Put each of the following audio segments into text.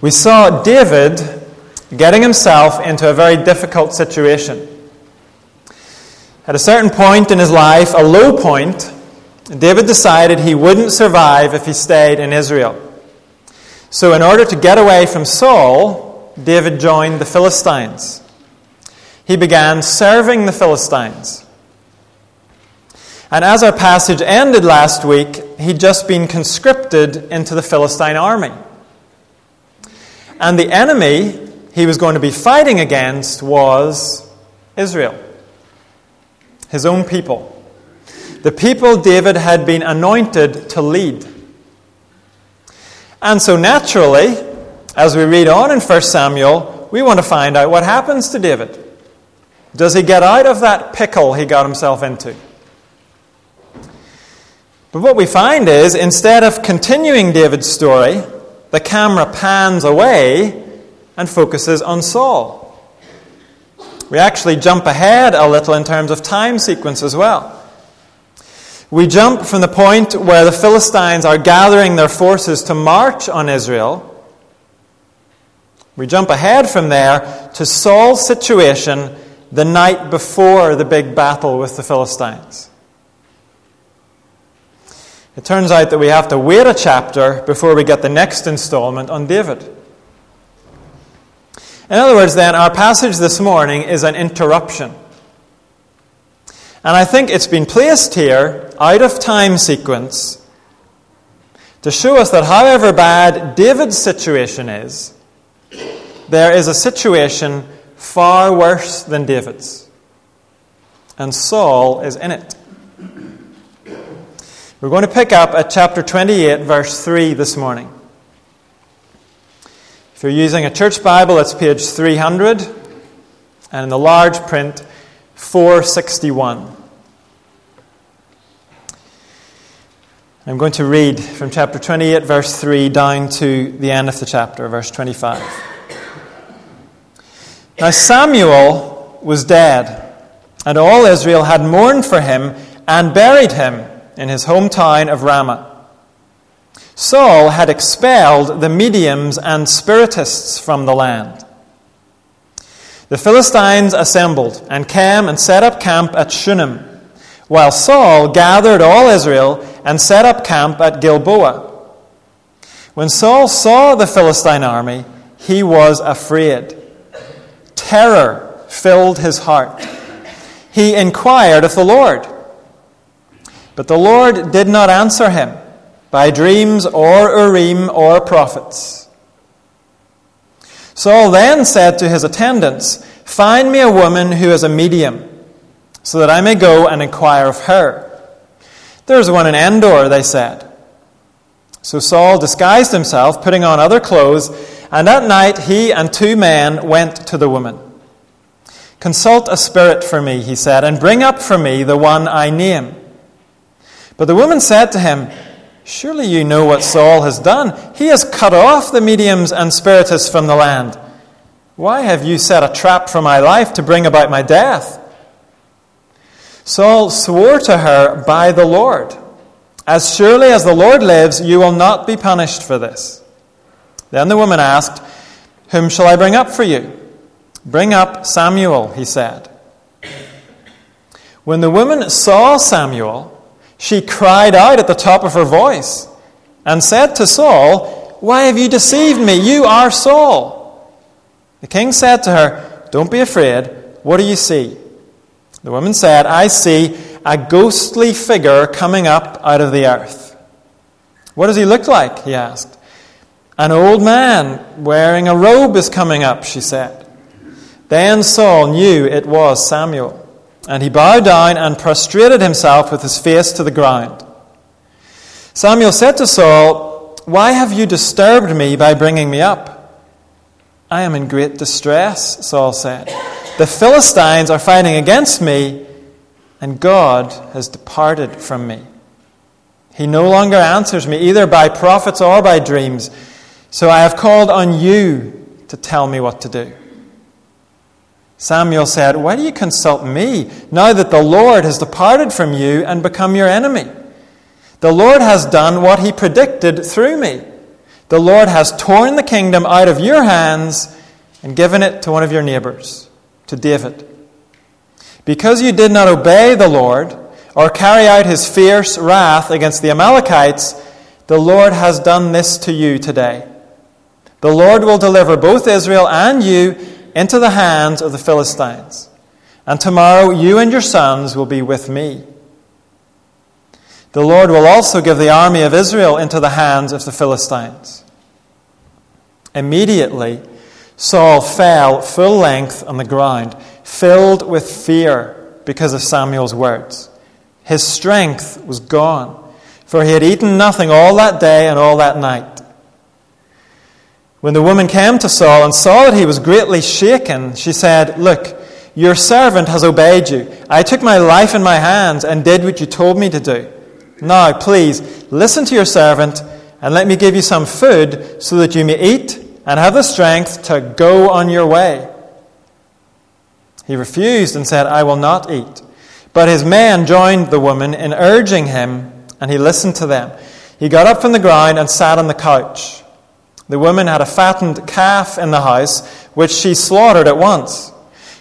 we saw David getting himself into a very difficult situation. At a certain point in his life, a low point, David decided he wouldn't survive if he stayed in Israel. So, in order to get away from Saul, David joined the Philistines. He began serving the Philistines. And as our passage ended last week, he'd just been conscripted into the Philistine army. And the enemy he was going to be fighting against was Israel, his own people. The people David had been anointed to lead. And so, naturally, as we read on in 1 Samuel, we want to find out what happens to David. Does he get out of that pickle he got himself into? But what we find is, instead of continuing David's story, the camera pans away and focuses on Saul. We actually jump ahead a little in terms of time sequence as well. We jump from the point where the Philistines are gathering their forces to march on Israel. We jump ahead from there to Saul's situation the night before the big battle with the Philistines. It turns out that we have to wait a chapter before we get the next installment on David. In other words, then, our passage this morning is an interruption. And I think it's been placed here out of time sequence to show us that however bad David's situation is, there is a situation far worse than David's. And Saul is in it. We're going to pick up at chapter 28, verse 3 this morning. If you're using a church Bible, it's page 300, and in the large print, 461. I'm going to read from chapter 28, verse 3, down to the end of the chapter, verse 25. Now Samuel was dead, and all Israel had mourned for him and buried him in his hometown of Ramah. Saul had expelled the mediums and spiritists from the land. The Philistines assembled and came and set up camp at Shunem, while Saul gathered all Israel and set up camp at Gilboa. When Saul saw the Philistine army, he was afraid. Terror filled his heart. He inquired of the Lord. But the Lord did not answer him by dreams or Urim or prophets. Saul then said to his attendants, Find me a woman who is a medium, so that I may go and inquire of her. There's one in Endor, they said. So Saul disguised himself, putting on other clothes, and at night he and two men went to the woman. Consult a spirit for me, he said, and bring up for me the one I name. But the woman said to him, Surely you know what Saul has done. He has cut off the mediums and spiritists from the land. Why have you set a trap for my life to bring about my death? Saul swore to her by the Lord, As surely as the Lord lives, you will not be punished for this. Then the woman asked, Whom shall I bring up for you? Bring up Samuel, he said. When the woman saw Samuel, she cried out at the top of her voice and said to Saul, Why have you deceived me? You are Saul. The king said to her, Don't be afraid. What do you see? The woman said, I see a ghostly figure coming up out of the earth. What does he look like? he asked. An old man wearing a robe is coming up, she said. Then Saul knew it was Samuel, and he bowed down and prostrated himself with his face to the ground. Samuel said to Saul, Why have you disturbed me by bringing me up? I am in great distress, Saul said. The Philistines are fighting against me, and God has departed from me. He no longer answers me, either by prophets or by dreams. So I have called on you to tell me what to do. Samuel said, Why do you consult me now that the Lord has departed from you and become your enemy? The Lord has done what he predicted through me. The Lord has torn the kingdom out of your hands and given it to one of your neighbors, to David. Because you did not obey the Lord or carry out his fierce wrath against the Amalekites, the Lord has done this to you today. The Lord will deliver both Israel and you into the hands of the Philistines. And tomorrow you and your sons will be with me. The Lord will also give the army of Israel into the hands of the Philistines. Immediately, Saul fell full length on the ground, filled with fear because of Samuel's words. His strength was gone, for he had eaten nothing all that day and all that night. When the woman came to Saul and saw that he was greatly shaken, she said, Look, your servant has obeyed you. I took my life in my hands and did what you told me to do. Now, please, listen to your servant and let me give you some food so that you may eat and have the strength to go on your way. He refused and said, I will not eat. But his men joined the woman in urging him, and he listened to them. He got up from the ground and sat on the couch. The woman had a fattened calf in the house, which she slaughtered at once.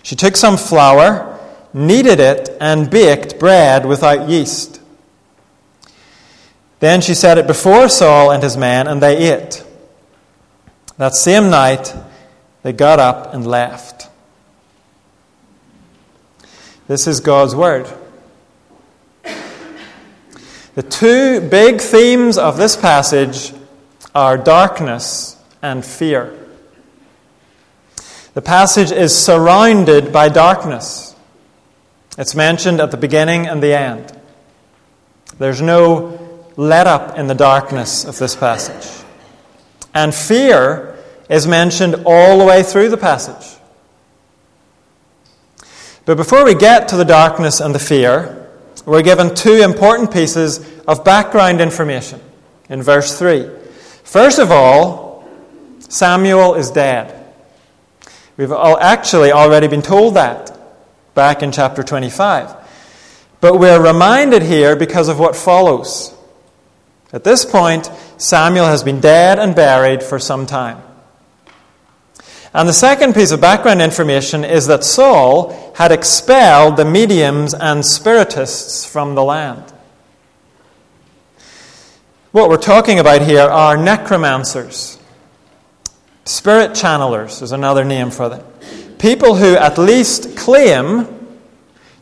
She took some flour, kneaded it, and baked bread without yeast. Then she set it before Saul and his men, and they ate. That same night, they got up and left. This is God's Word. The two big themes of this passage are darkness and fear. The passage is surrounded by darkness. It's mentioned at the beginning and the end. There's no let up in the darkness of this passage. And fear is mentioned all the way through the passage. But before we get to the darkness and the fear, we're given two important pieces of background information in verse 3. First of all, Samuel is dead. We've actually already been told that back in chapter 25. But we're reminded here because of what follows. At this point, Samuel has been dead and buried for some time. And the second piece of background information is that Saul had expelled the mediums and spiritists from the land. What we're talking about here are necromancers. Spirit channelers is another name for them. People who at least claim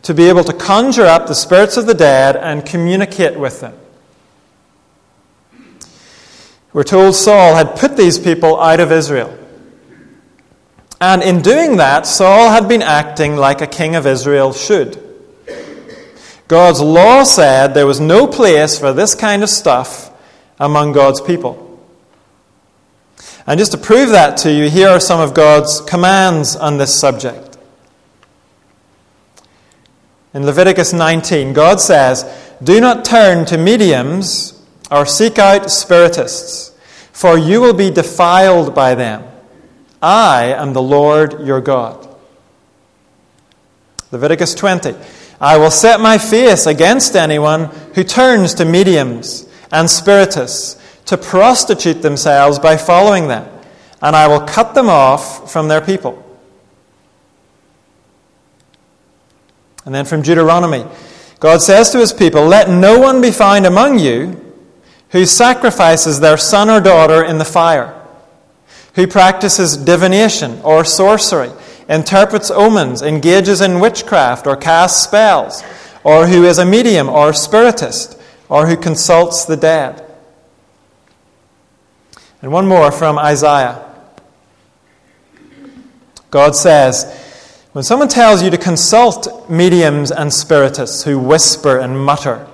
to be able to conjure up the spirits of the dead and communicate with them. We're told Saul had put these people out of Israel. And in doing that, Saul had been acting like a king of Israel should. God's law said there was no place for this kind of stuff among God's people. And just to prove that to you, here are some of God's commands on this subject. In Leviticus 19, God says, Do not turn to mediums or seek out spiritists, for you will be defiled by them. I am the Lord your God. Leviticus 20. I will set my face against anyone who turns to mediums and spiritists to prostitute themselves by following them, and I will cut them off from their people. And then from Deuteronomy, God says to his people, Let no one be found among you who sacrifices their son or daughter in the fire, who practices divination or sorcery, interprets omens, engages in witchcraft or casts spells, or who is a medium or spiritist, or who consults the dead. And one more from Isaiah. God says, when someone tells you to consult mediums and spiritists who whisper and mutter,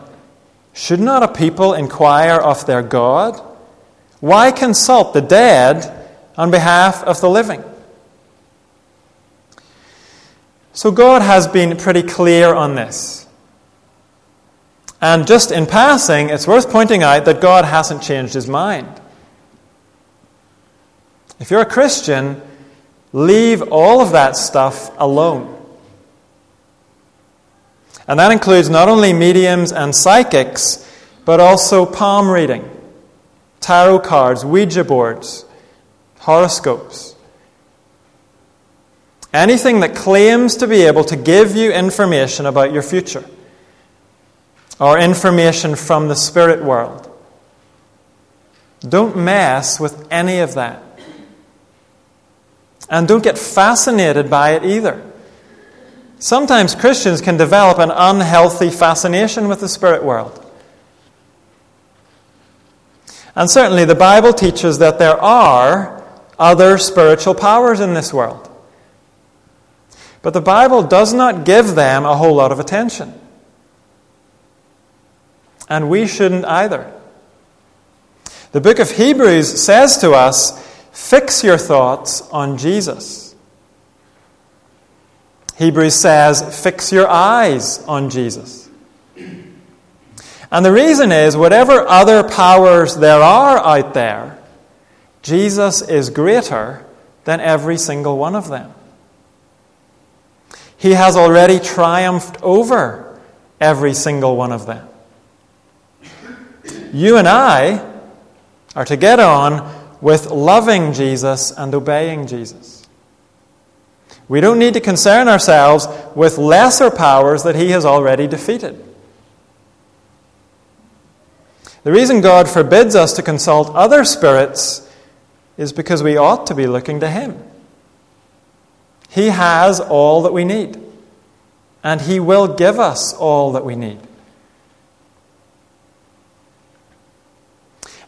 should not a people inquire of their God? Why consult the dead on behalf of the living? So God has been pretty clear on this. And just in passing, it's worth pointing out that God hasn't changed his mind. If you're a Christian, leave all of that stuff alone. And that includes not only mediums and psychics, but also palm reading, tarot cards, Ouija boards, horoscopes. Anything that claims to be able to give you information about your future or information from the spirit world. Don't mess with any of that. And don't get fascinated by it either. Sometimes Christians can develop an unhealthy fascination with the spirit world. And certainly the Bible teaches that there are other spiritual powers in this world. But the Bible does not give them a whole lot of attention. And we shouldn't either. The book of Hebrews says to us fix your thoughts on Jesus. Hebrews says fix your eyes on Jesus. And the reason is whatever other powers there are out there, Jesus is greater than every single one of them. He has already triumphed over every single one of them. You and I are to get on with loving Jesus and obeying Jesus. We don't need to concern ourselves with lesser powers that He has already defeated. The reason God forbids us to consult other spirits is because we ought to be looking to Him. He has all that we need, and He will give us all that we need.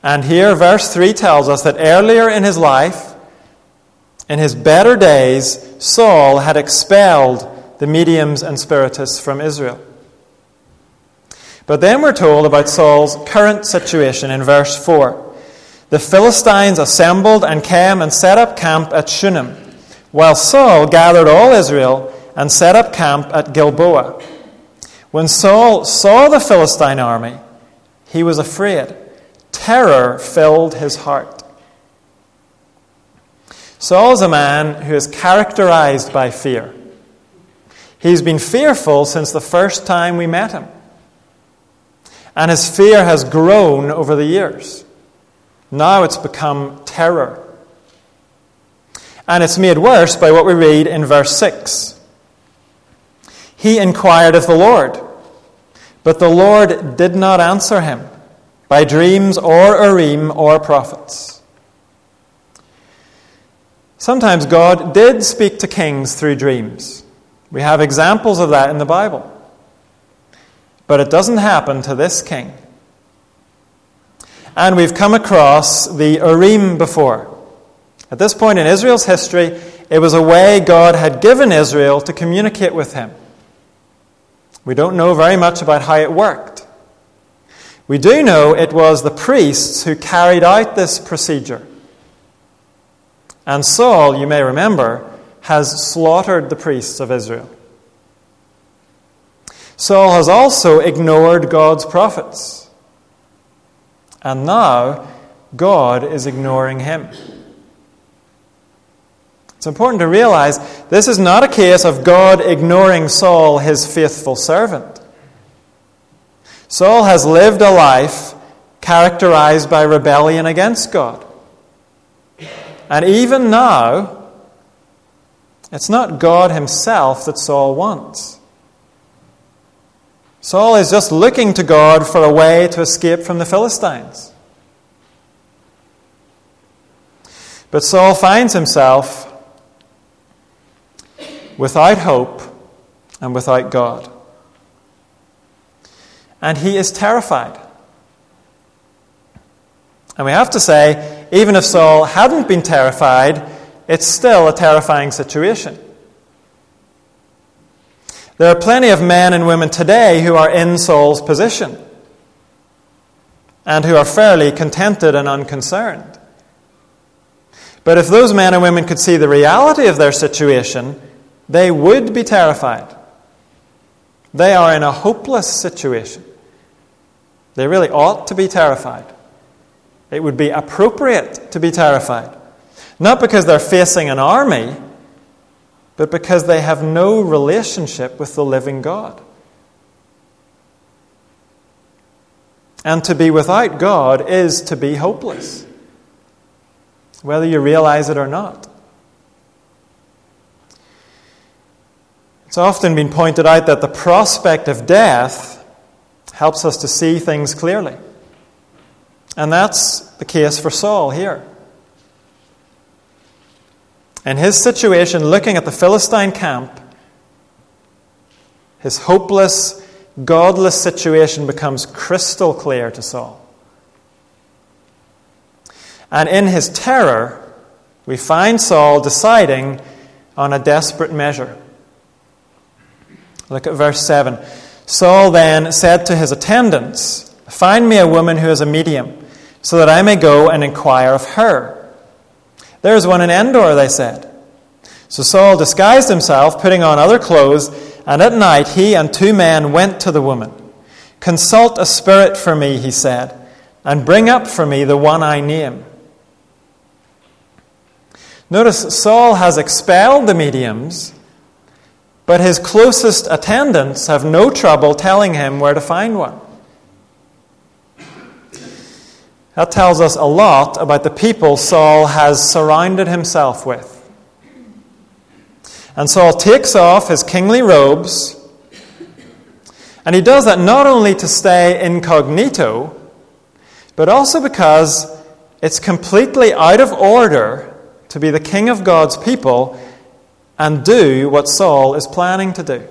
And here, verse 3 tells us that earlier in his life, in his better days, Saul had expelled the mediums and spiritists from Israel. But then we're told about Saul's current situation in verse 4. The Philistines assembled and came and set up camp at Shunem while Saul gathered all Israel and set up camp at Gilboa. When Saul saw the Philistine army, he was afraid. Terror filled his heart. Saul is a man who is characterized by fear. He's been fearful since the first time we met him. And his fear has grown over the years. Now it's become terror. And it's made worse by what we read in verse 6. He inquired of the Lord, but the Lord did not answer him by dreams or Urim or prophets. Sometimes God did speak to kings through dreams. We have examples of that in the Bible. But it doesn't happen to this king. And we've come across the Urim before. At this point in Israel's history, it was a way God had given Israel to communicate with him. We don't know very much about how it worked. We do know it was the priests who carried out this procedure. And Saul, you may remember, has slaughtered the priests of Israel. Saul has also ignored God's prophets. And now, God is ignoring him. It's important to realize this is not a case of God ignoring Saul, his faithful servant. Saul has lived a life characterized by rebellion against God. And even now, it's not God himself that Saul wants. Saul is just looking to God for a way to escape from the Philistines. But Saul finds himself without hope and without God. And he is terrified. And we have to say, even if Saul hadn't been terrified, it's still a terrifying situation. There are plenty of men and women today who are in Saul's position and who are fairly contented and unconcerned. But if those men and women could see the reality of their situation, they would be terrified. They are in a hopeless situation. They really ought to be terrified. It would be appropriate to be terrified. Not because they're facing an army, but because they have no relationship with the living God. And to be without God is to be hopeless, whether you realize it or not. It's often been pointed out that the prospect of death helps us to see things clearly. And that's the case for Saul here. In his situation, looking at the Philistine camp, his hopeless, godless situation becomes crystal clear to Saul. And in his terror, we find Saul deciding on a desperate measure. Look at verse 7. Saul then said to his attendants, Find me a woman who is a medium, so that I may go and inquire of her. There is one in Endor, they said. So Saul disguised himself, putting on other clothes, and at night he and two men went to the woman. Consult a spirit for me, he said, and bring up for me the one I name. Notice Saul has expelled the mediums, but his closest attendants have no trouble telling him where to find one. That tells us a lot about the people Saul has surrounded himself with. And Saul takes off his kingly robes, and he does that not only to stay incognito, but also because it's completely out of order to be the king of God's people and do what Saul is planning to do.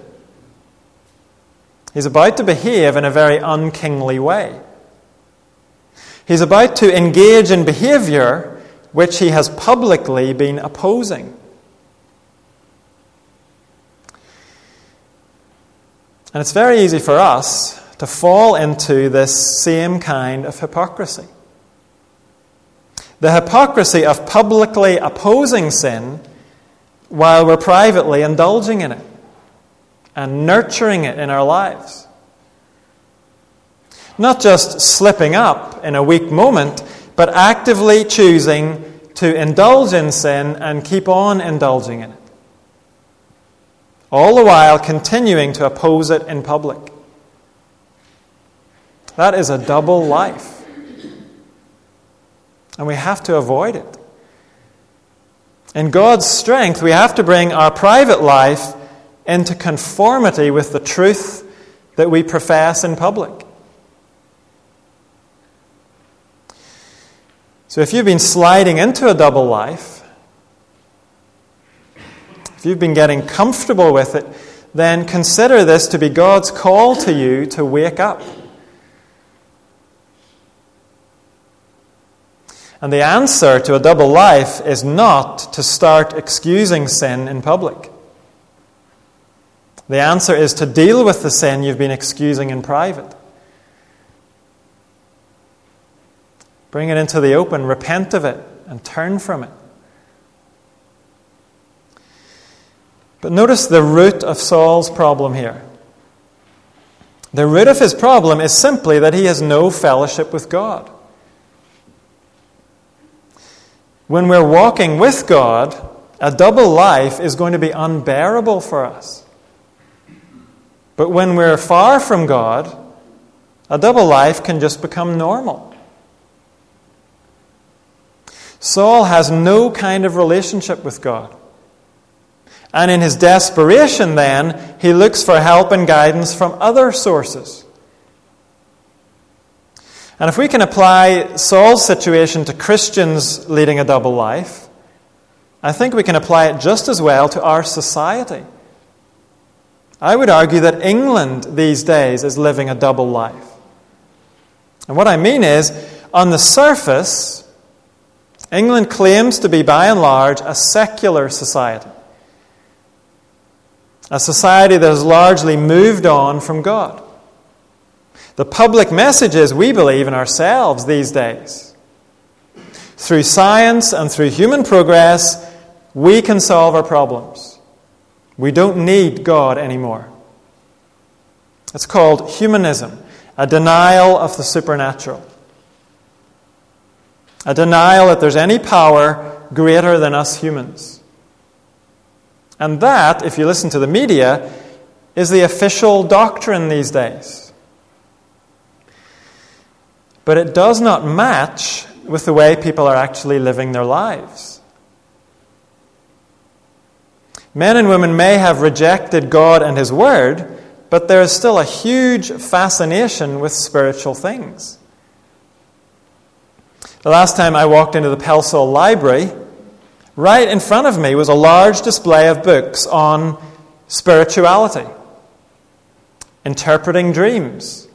He's about to behave in a very unkingly way. He's about to engage in behavior which he has publicly been opposing. And it's very easy for us to fall into this same kind of hypocrisy. The hypocrisy of publicly opposing sin while we're privately indulging in it and nurturing it in our lives. Not just slipping up in a weak moment, but actively choosing to indulge in sin and keep on indulging in it. All the while continuing to oppose it in public. That is a double life. And we have to avoid it. In God's strength, we have to bring our private life into conformity with the truth that we profess in public. So if you've been sliding into a double life, if you've been getting comfortable with it, then consider this to be God's call to you to wake up. And the answer to a double life is not to start excusing sin in public. The answer is to deal with the sin you've been excusing in private. Bring it into the open, repent of it, and turn from it. But notice the root of Saul's problem here. The root of his problem is simply that he has no fellowship with God. When we're walking with God, a double life is going to be unbearable for us. But when we're far from God, a double life can just become normal. Saul has no kind of relationship with God. And in his desperation, then, he looks for help and guidance from other sources. And if we can apply Saul's situation to Christians leading a double life, I think we can apply it just as well to our society. I would argue that England these days is living a double life. And what I mean is, on the surface, England claims to be, by and large, a secular society, a society that has largely moved on from God. The public message is we believe in ourselves these days. Through science and through human progress, we can solve our problems. We don't need God anymore. It's called humanism, a denial of the supernatural a denial that there's any power greater than us humans. And that, if you listen to the media, is the official doctrine these days. But it does not match with the way people are actually living their lives. Men and women may have rejected God and His Word, but there is still a huge fascination with spiritual things. The last time I walked into the Pelsall Library, right in front of me was a large display of books on spirituality, interpreting dreams,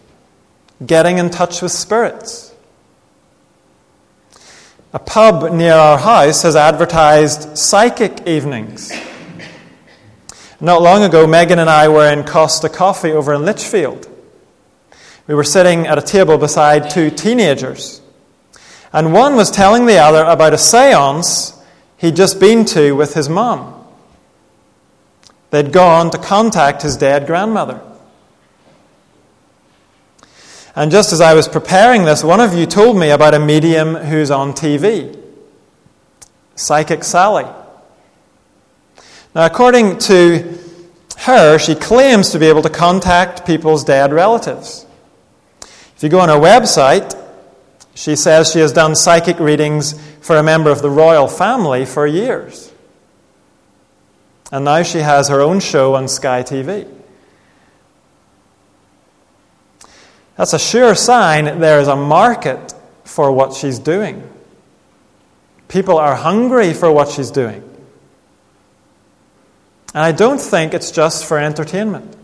getting in touch with spirits. A pub near our house has advertised psychic evenings. Not long ago, Megan and I were in Costa Coffee over in Lichfield. We were sitting at a table beside two teenagers, and one was telling the other about a seance he'd just been to with his mom. They'd gone to contact his dead grandmother. And just as I was preparing this, one of you told me about a medium who's on TV Psychic Sally. Now, according to her, she claims to be able to contact people's dead relatives. If you go on her website, she says she has done psychic readings for a member of the royal family for years. And now she has her own show on Sky TV. That's a sure sign there is a market for what she's doing. People are hungry for what she's doing. And I don't think it's just for entertainment.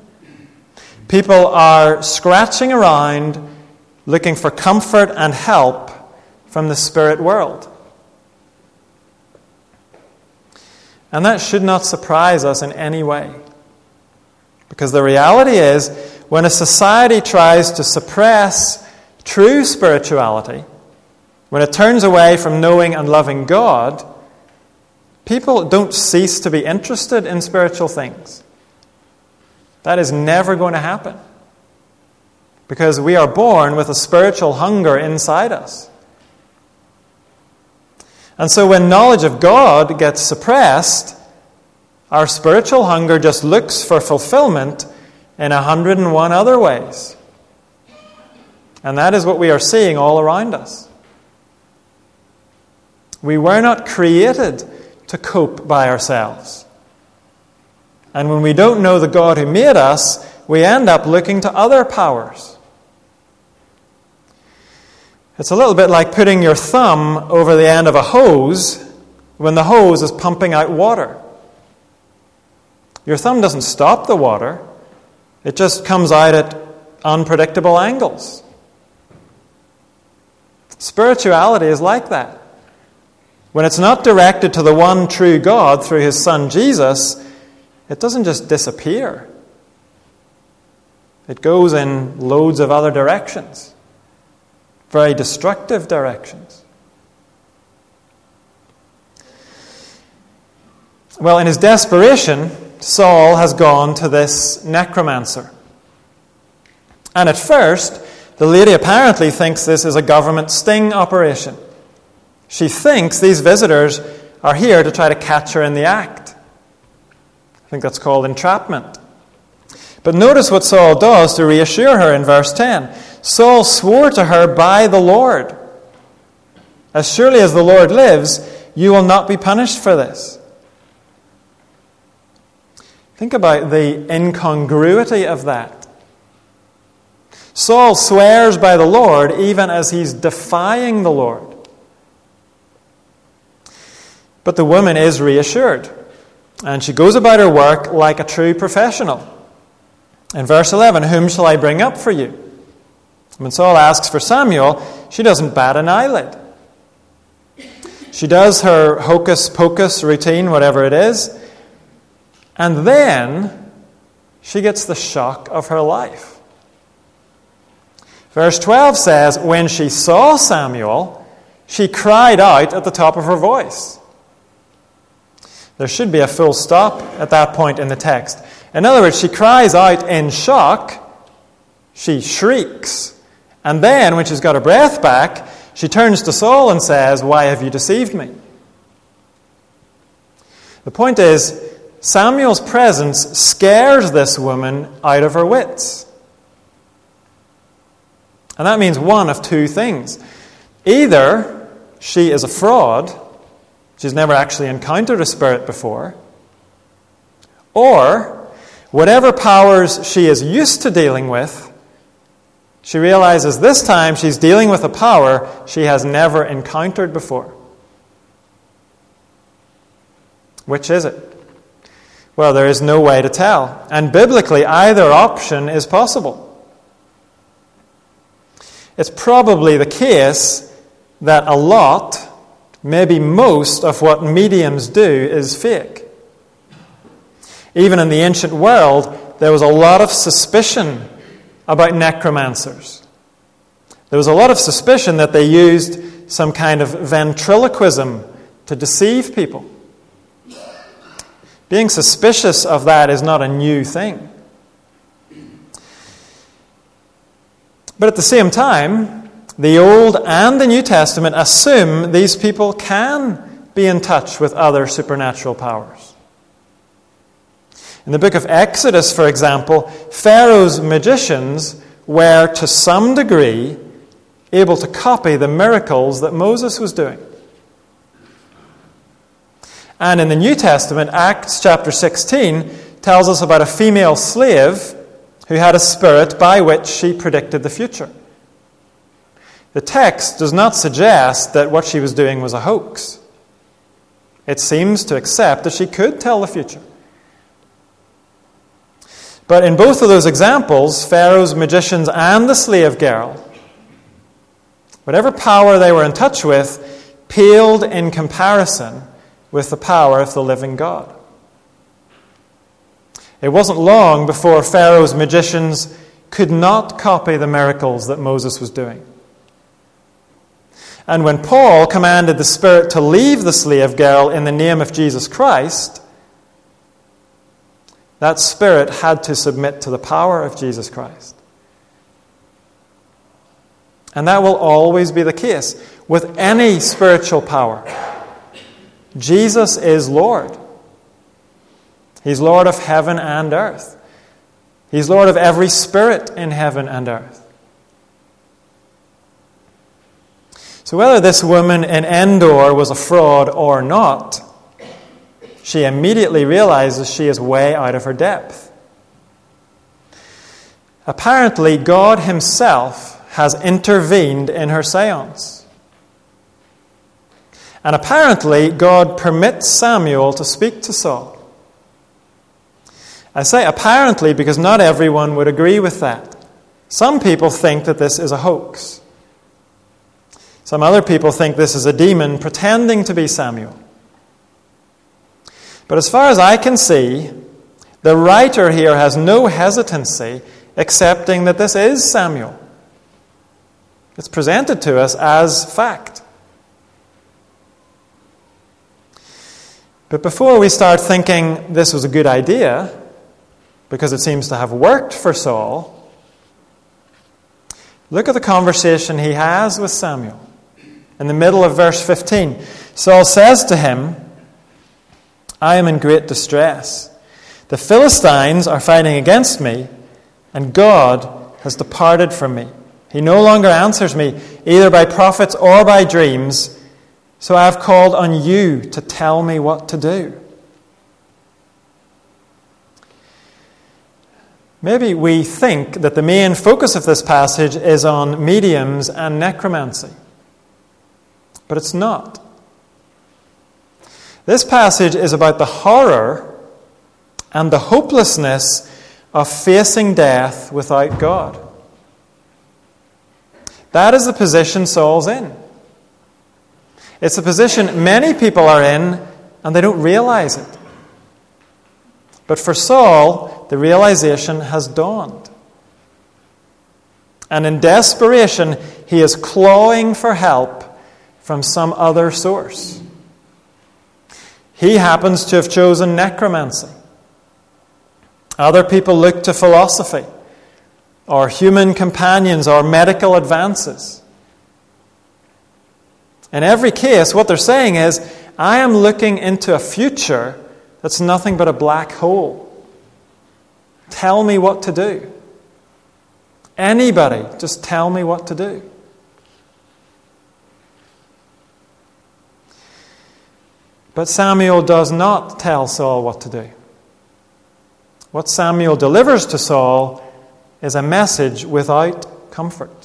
People are scratching around looking for comfort and help from the spirit world. And that should not surprise us in any way. Because the reality is, when a society tries to suppress true spirituality, when it turns away from knowing and loving God, People don't cease to be interested in spiritual things. That is never going to happen. Because we are born with a spiritual hunger inside us. And so when knowledge of God gets suppressed, our spiritual hunger just looks for fulfillment in 101 other ways. And that is what we are seeing all around us. We were not created to cope by ourselves. And when we don't know the God who made us, we end up looking to other powers. It's a little bit like putting your thumb over the end of a hose when the hose is pumping out water. Your thumb doesn't stop the water, it just comes out at unpredictable angles. Spirituality is like that. When it's not directed to the one true God through his Son Jesus, it doesn't just disappear. It goes in loads of other directions, very destructive directions. Well, in his desperation, Saul has gone to this necromancer. And at first, the lady apparently thinks this is a government sting operation. She thinks these visitors are here to try to catch her in the act. I think that's called entrapment. But notice what Saul does to reassure her in verse 10. Saul swore to her by the Lord, As surely as the Lord lives, you will not be punished for this. Think about the incongruity of that. Saul swears by the Lord even as he's defying the Lord. But the woman is reassured, and she goes about her work like a true professional. In verse 11, Whom shall I bring up for you? When Saul asks for Samuel, she doesn't bat an eyelid. She does her hocus pocus routine, whatever it is, and then she gets the shock of her life. Verse 12 says, When she saw Samuel, she cried out at the top of her voice. There should be a full stop at that point in the text. In other words, she cries out in shock, she shrieks, and then, when she's got her breath back, she turns to Saul and says, Why have you deceived me? The point is, Samuel's presence scares this woman out of her wits. And that means one of two things. Either she is a fraud, she's never actually encountered a spirit before, or whatever powers she is used to dealing with, she realizes this time she's dealing with a power she has never encountered before. Which is it? Well, there is no way to tell. And biblically, either option is possible. It's probably the case that a lot, maybe most, of what mediums do is fake. Even in the ancient world, there was a lot of suspicion about necromancers. There was a lot of suspicion that they used some kind of ventriloquism to deceive people. Being suspicious of that is not a new thing. But at the same time, the Old and the New Testament assume these people can be in touch with other supernatural powers. In the book of Exodus, for example, Pharaoh's magicians were to some degree able to copy the miracles that Moses was doing. And in the New Testament, Acts chapter 16 tells us about a female slave who had a spirit by which she predicted the future. The text does not suggest that what she was doing was a hoax. It seems to accept that she could tell the future. But in both of those examples, Pharaoh's magicians and the slave girl, whatever power they were in touch with, paled in comparison with the power of the living God. It wasn't long before Pharaoh's magicians could not copy the miracles that Moses was doing. And when Paul commanded the Spirit to leave the slave girl in the name of Jesus Christ, that Spirit had to submit to the power of Jesus Christ. And that will always be the case with any spiritual power. Jesus is Lord. He's Lord of heaven and earth. He's Lord of every spirit in heaven and earth. So, whether this woman in Endor was a fraud or not, she immediately realizes she is way out of her depth. Apparently, God Himself has intervened in her seance. And apparently, God permits Samuel to speak to Saul. I say apparently because not everyone would agree with that. Some people think that this is a hoax. Some other people think this is a demon pretending to be Samuel. But as far as I can see, the writer here has no hesitancy accepting that this is Samuel. It's presented to us as fact. But before we start thinking this was a good idea, because it seems to have worked for Saul, look at the conversation he has with Samuel. In the middle of verse 15, Saul says to him, I am in great distress. The Philistines are fighting against me, and God has departed from me. He no longer answers me, either by prophets or by dreams. So I have called on you to tell me what to do. Maybe we think that the main focus of this passage is on mediums and necromancy, but it's not. This passage is about the horror and the hopelessness of facing death without God. That is the position Saul's in. It's a position many people are in and they don't realize it. But for Saul, the realization has dawned. And in desperation, he is clawing for help from some other source. He happens to have chosen necromancy. Other people look to philosophy, or human companions, or medical advances. In every case, what they're saying is, I am looking into a future that's nothing but a black hole. Tell me what to do. Anybody, just tell me what to do. But Samuel does not tell Saul what to do. What Samuel delivers to Saul is a message without comfort.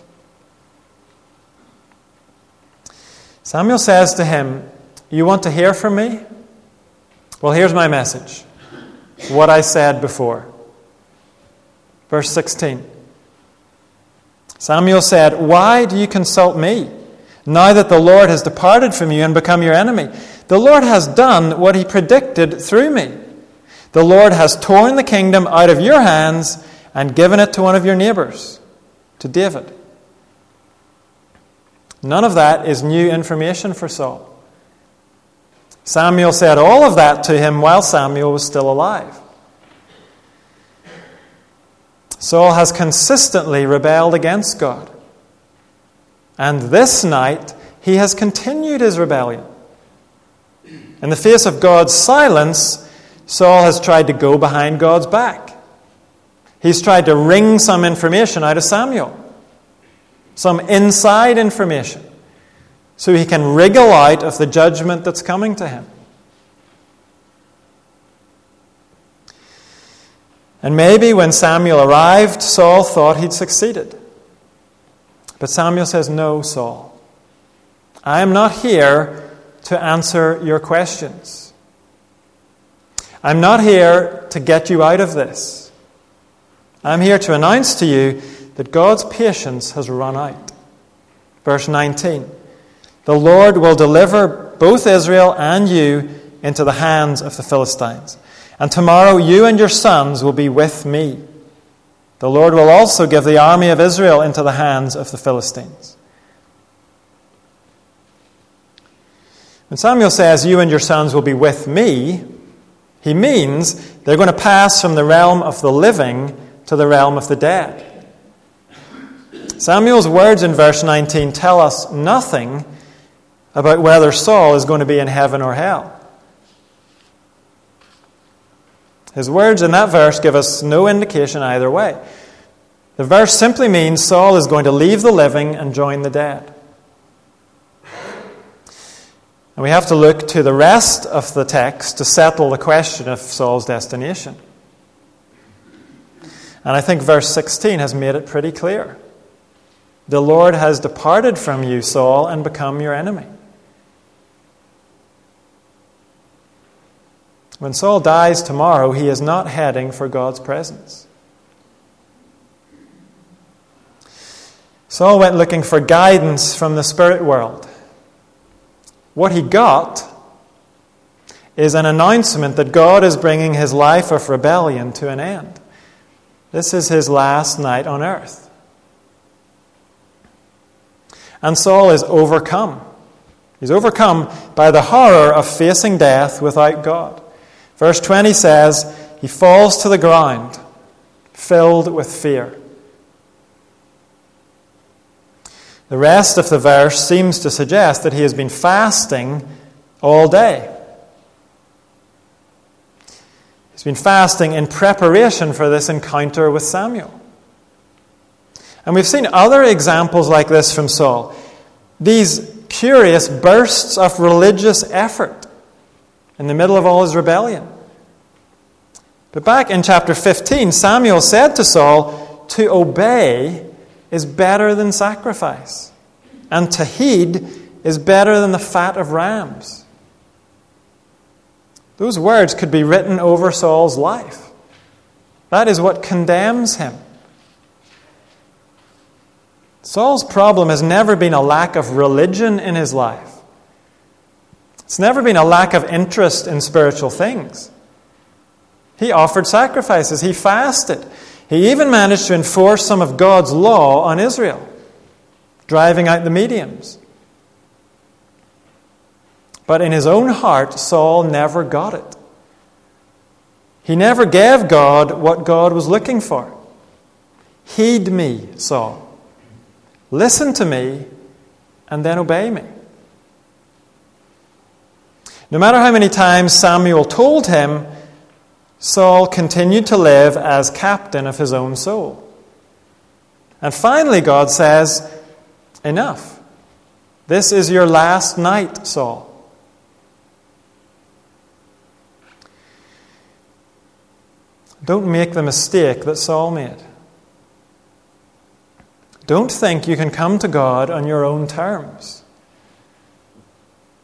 Samuel says to him, You want to hear from me? Well, here's my message what I said before. Verse 16 Samuel said, Why do you consult me, now that the Lord has departed from you and become your enemy? The Lord has done what he predicted through me. The Lord has torn the kingdom out of your hands and given it to one of your neighbors, to David. None of that is new information for Saul. Samuel said all of that to him while Samuel was still alive. Saul has consistently rebelled against God. And this night, he has continued his rebellion. In the face of God's silence, Saul has tried to go behind God's back. He's tried to wring some information out of Samuel, some inside information, so he can wriggle out of the judgment that's coming to him. And maybe when Samuel arrived, Saul thought he'd succeeded. But Samuel says, No, Saul. I am not here to answer your questions. I'm not here to get you out of this. I'm here to announce to you that God's patience has run out. Verse 19 The Lord will deliver both Israel and you into the hands of the Philistines. And tomorrow you and your sons will be with me. The Lord will also give the army of Israel into the hands of the Philistines. When Samuel says, You and your sons will be with me, he means they're going to pass from the realm of the living to the realm of the dead. Samuel's words in verse 19 tell us nothing about whether Saul is going to be in heaven or hell. His words in that verse give us no indication either way. The verse simply means Saul is going to leave the living and join the dead. And we have to look to the rest of the text to settle the question of Saul's destination. And I think verse 16 has made it pretty clear. The Lord has departed from you, Saul, and become your enemy. When Saul dies tomorrow, he is not heading for God's presence. Saul went looking for guidance from the spirit world. What he got is an announcement that God is bringing his life of rebellion to an end. This is his last night on earth. And Saul is overcome. He's overcome by the horror of facing death without God. Verse 20 says, He falls to the ground, filled with fear. The rest of the verse seems to suggest that he has been fasting all day. He's been fasting in preparation for this encounter with Samuel. And we've seen other examples like this from Saul. These curious bursts of religious effort in the middle of all his rebellion. But back in chapter 15, Samuel said to Saul, To obey is better than sacrifice, and to heed is better than the fat of rams. Those words could be written over Saul's life. That is what condemns him. Saul's problem has never been a lack of religion in his life. It's never been a lack of interest in spiritual things. He offered sacrifices, he fasted, he even managed to enforce some of God's law on Israel, driving out the mediums. But in his own heart, Saul never got it. He never gave God what God was looking for. Heed me, Saul. Listen to me, and then obey me. No matter how many times Samuel told him Saul continued to live as captain of his own soul. And finally, God says, Enough. This is your last night, Saul. Don't make the mistake that Saul made. Don't think you can come to God on your own terms.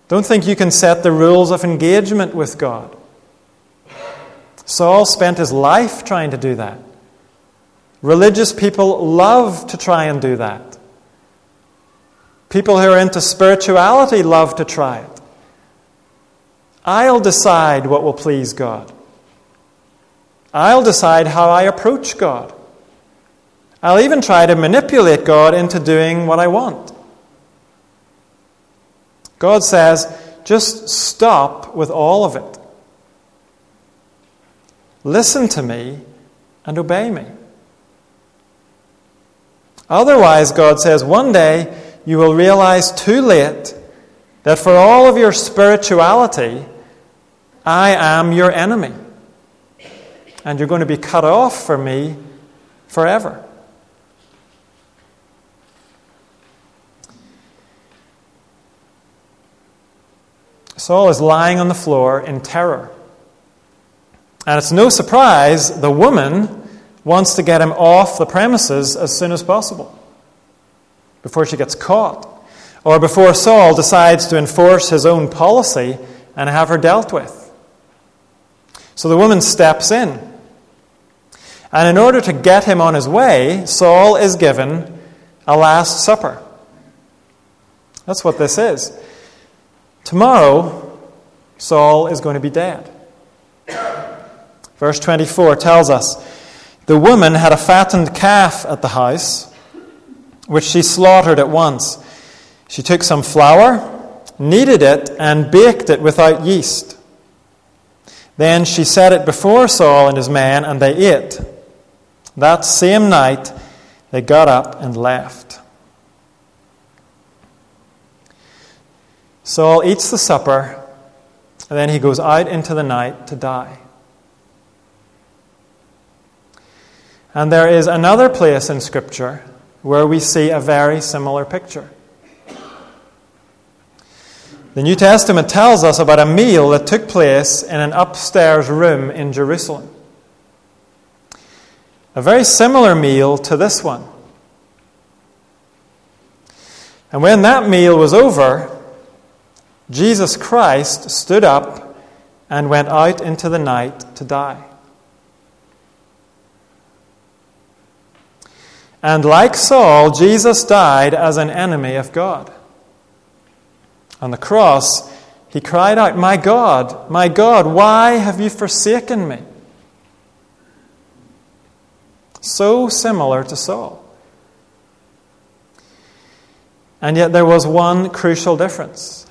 Don't think you can set the rules of engagement with God. Saul spent his life trying to do that. Religious people love to try and do that. People who are into spirituality love to try it. I'll decide what will please God. I'll decide how I approach God. I'll even try to manipulate God into doing what I want. God says, just stop with all of it. Listen to me and obey me. Otherwise, God says, one day you will realize too late that for all of your spirituality, I am your enemy. And you're going to be cut off from me forever. Saul is lying on the floor in terror. And it's no surprise the woman wants to get him off the premises as soon as possible, before she gets caught, or before Saul decides to enforce his own policy and have her dealt with. So the woman steps in. And in order to get him on his way, Saul is given a Last Supper. That's what this is. Tomorrow, Saul is going to be dead. Verse 24 tells us the woman had a fattened calf at the house, which she slaughtered at once. She took some flour, kneaded it, and baked it without yeast. Then she set it before Saul and his men, and they ate. That same night, they got up and left. Saul eats the supper, and then he goes out into the night to die. And there is another place in Scripture where we see a very similar picture. The New Testament tells us about a meal that took place in an upstairs room in Jerusalem. A very similar meal to this one. And when that meal was over, Jesus Christ stood up and went out into the night to die. And like Saul, Jesus died as an enemy of God. On the cross, he cried out, My God, my God, why have you forsaken me? So similar to Saul. And yet there was one crucial difference.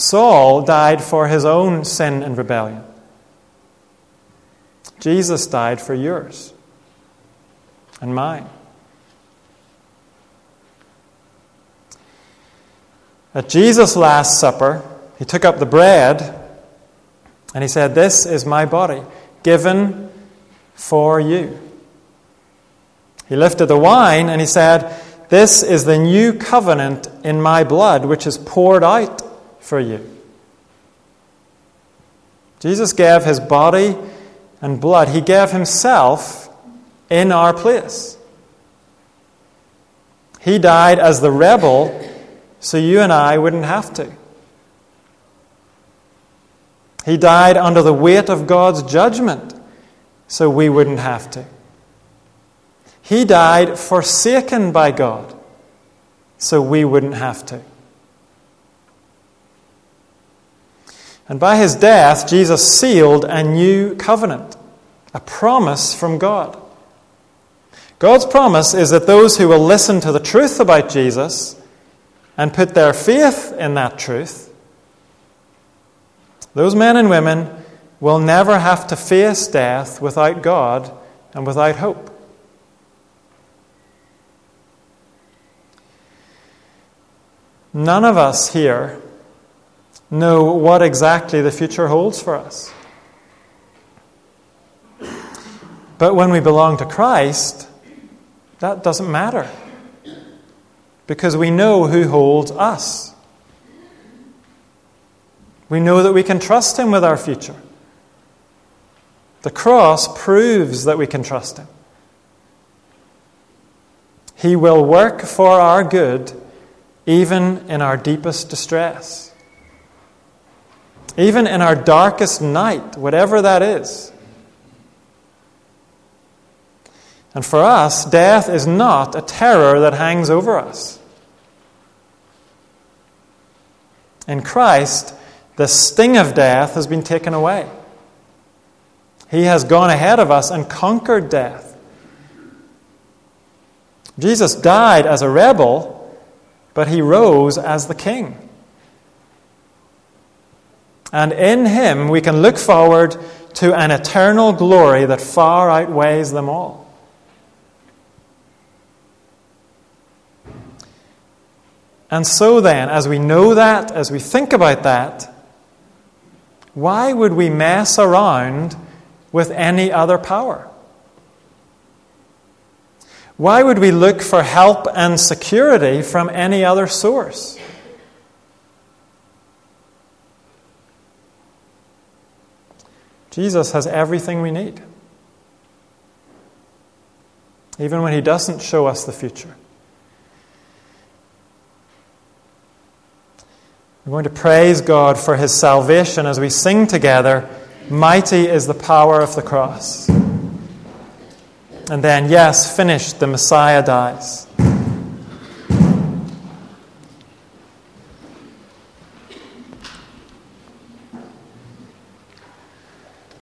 Saul died for his own sin and rebellion. Jesus died for yours and mine. At Jesus' Last Supper, he took up the bread and he said, This is my body, given for you. He lifted the wine and he said, This is the new covenant in my blood, which is poured out for you. Jesus gave his body and blood, he gave himself in our place. He died as the rebel so you and I wouldn't have to. He died under the weight of God's judgment so we wouldn't have to. He died forsaken by God so we wouldn't have to. And by his death, Jesus sealed a new covenant, a promise from God. God's promise is that those who will listen to the truth about Jesus and put their faith in that truth, those men and women will never have to face death without God and without hope. None of us here know what exactly the future holds for us. But when we belong to Christ, that doesn't matter because we know who holds us. We know that we can trust Him with our future. The cross proves that we can trust Him. He will work for our good even in our deepest distress, even in our darkest night, whatever that is. And for us, death is not a terror that hangs over us. In Christ, the sting of death has been taken away. He has gone ahead of us and conquered death. Jesus died as a rebel, but he rose as the king. And in him we can look forward to an eternal glory that far outweighs them all. And so then, as we know that, as we think about that, why would we mess around with any other power? Why would we look for help and security from any other source? Jesus has everything we need, even when He doesn't show us the future. We're going to praise God for his salvation as we sing together, Mighty is the power of the cross. And then, yes, finished, the Messiah dies.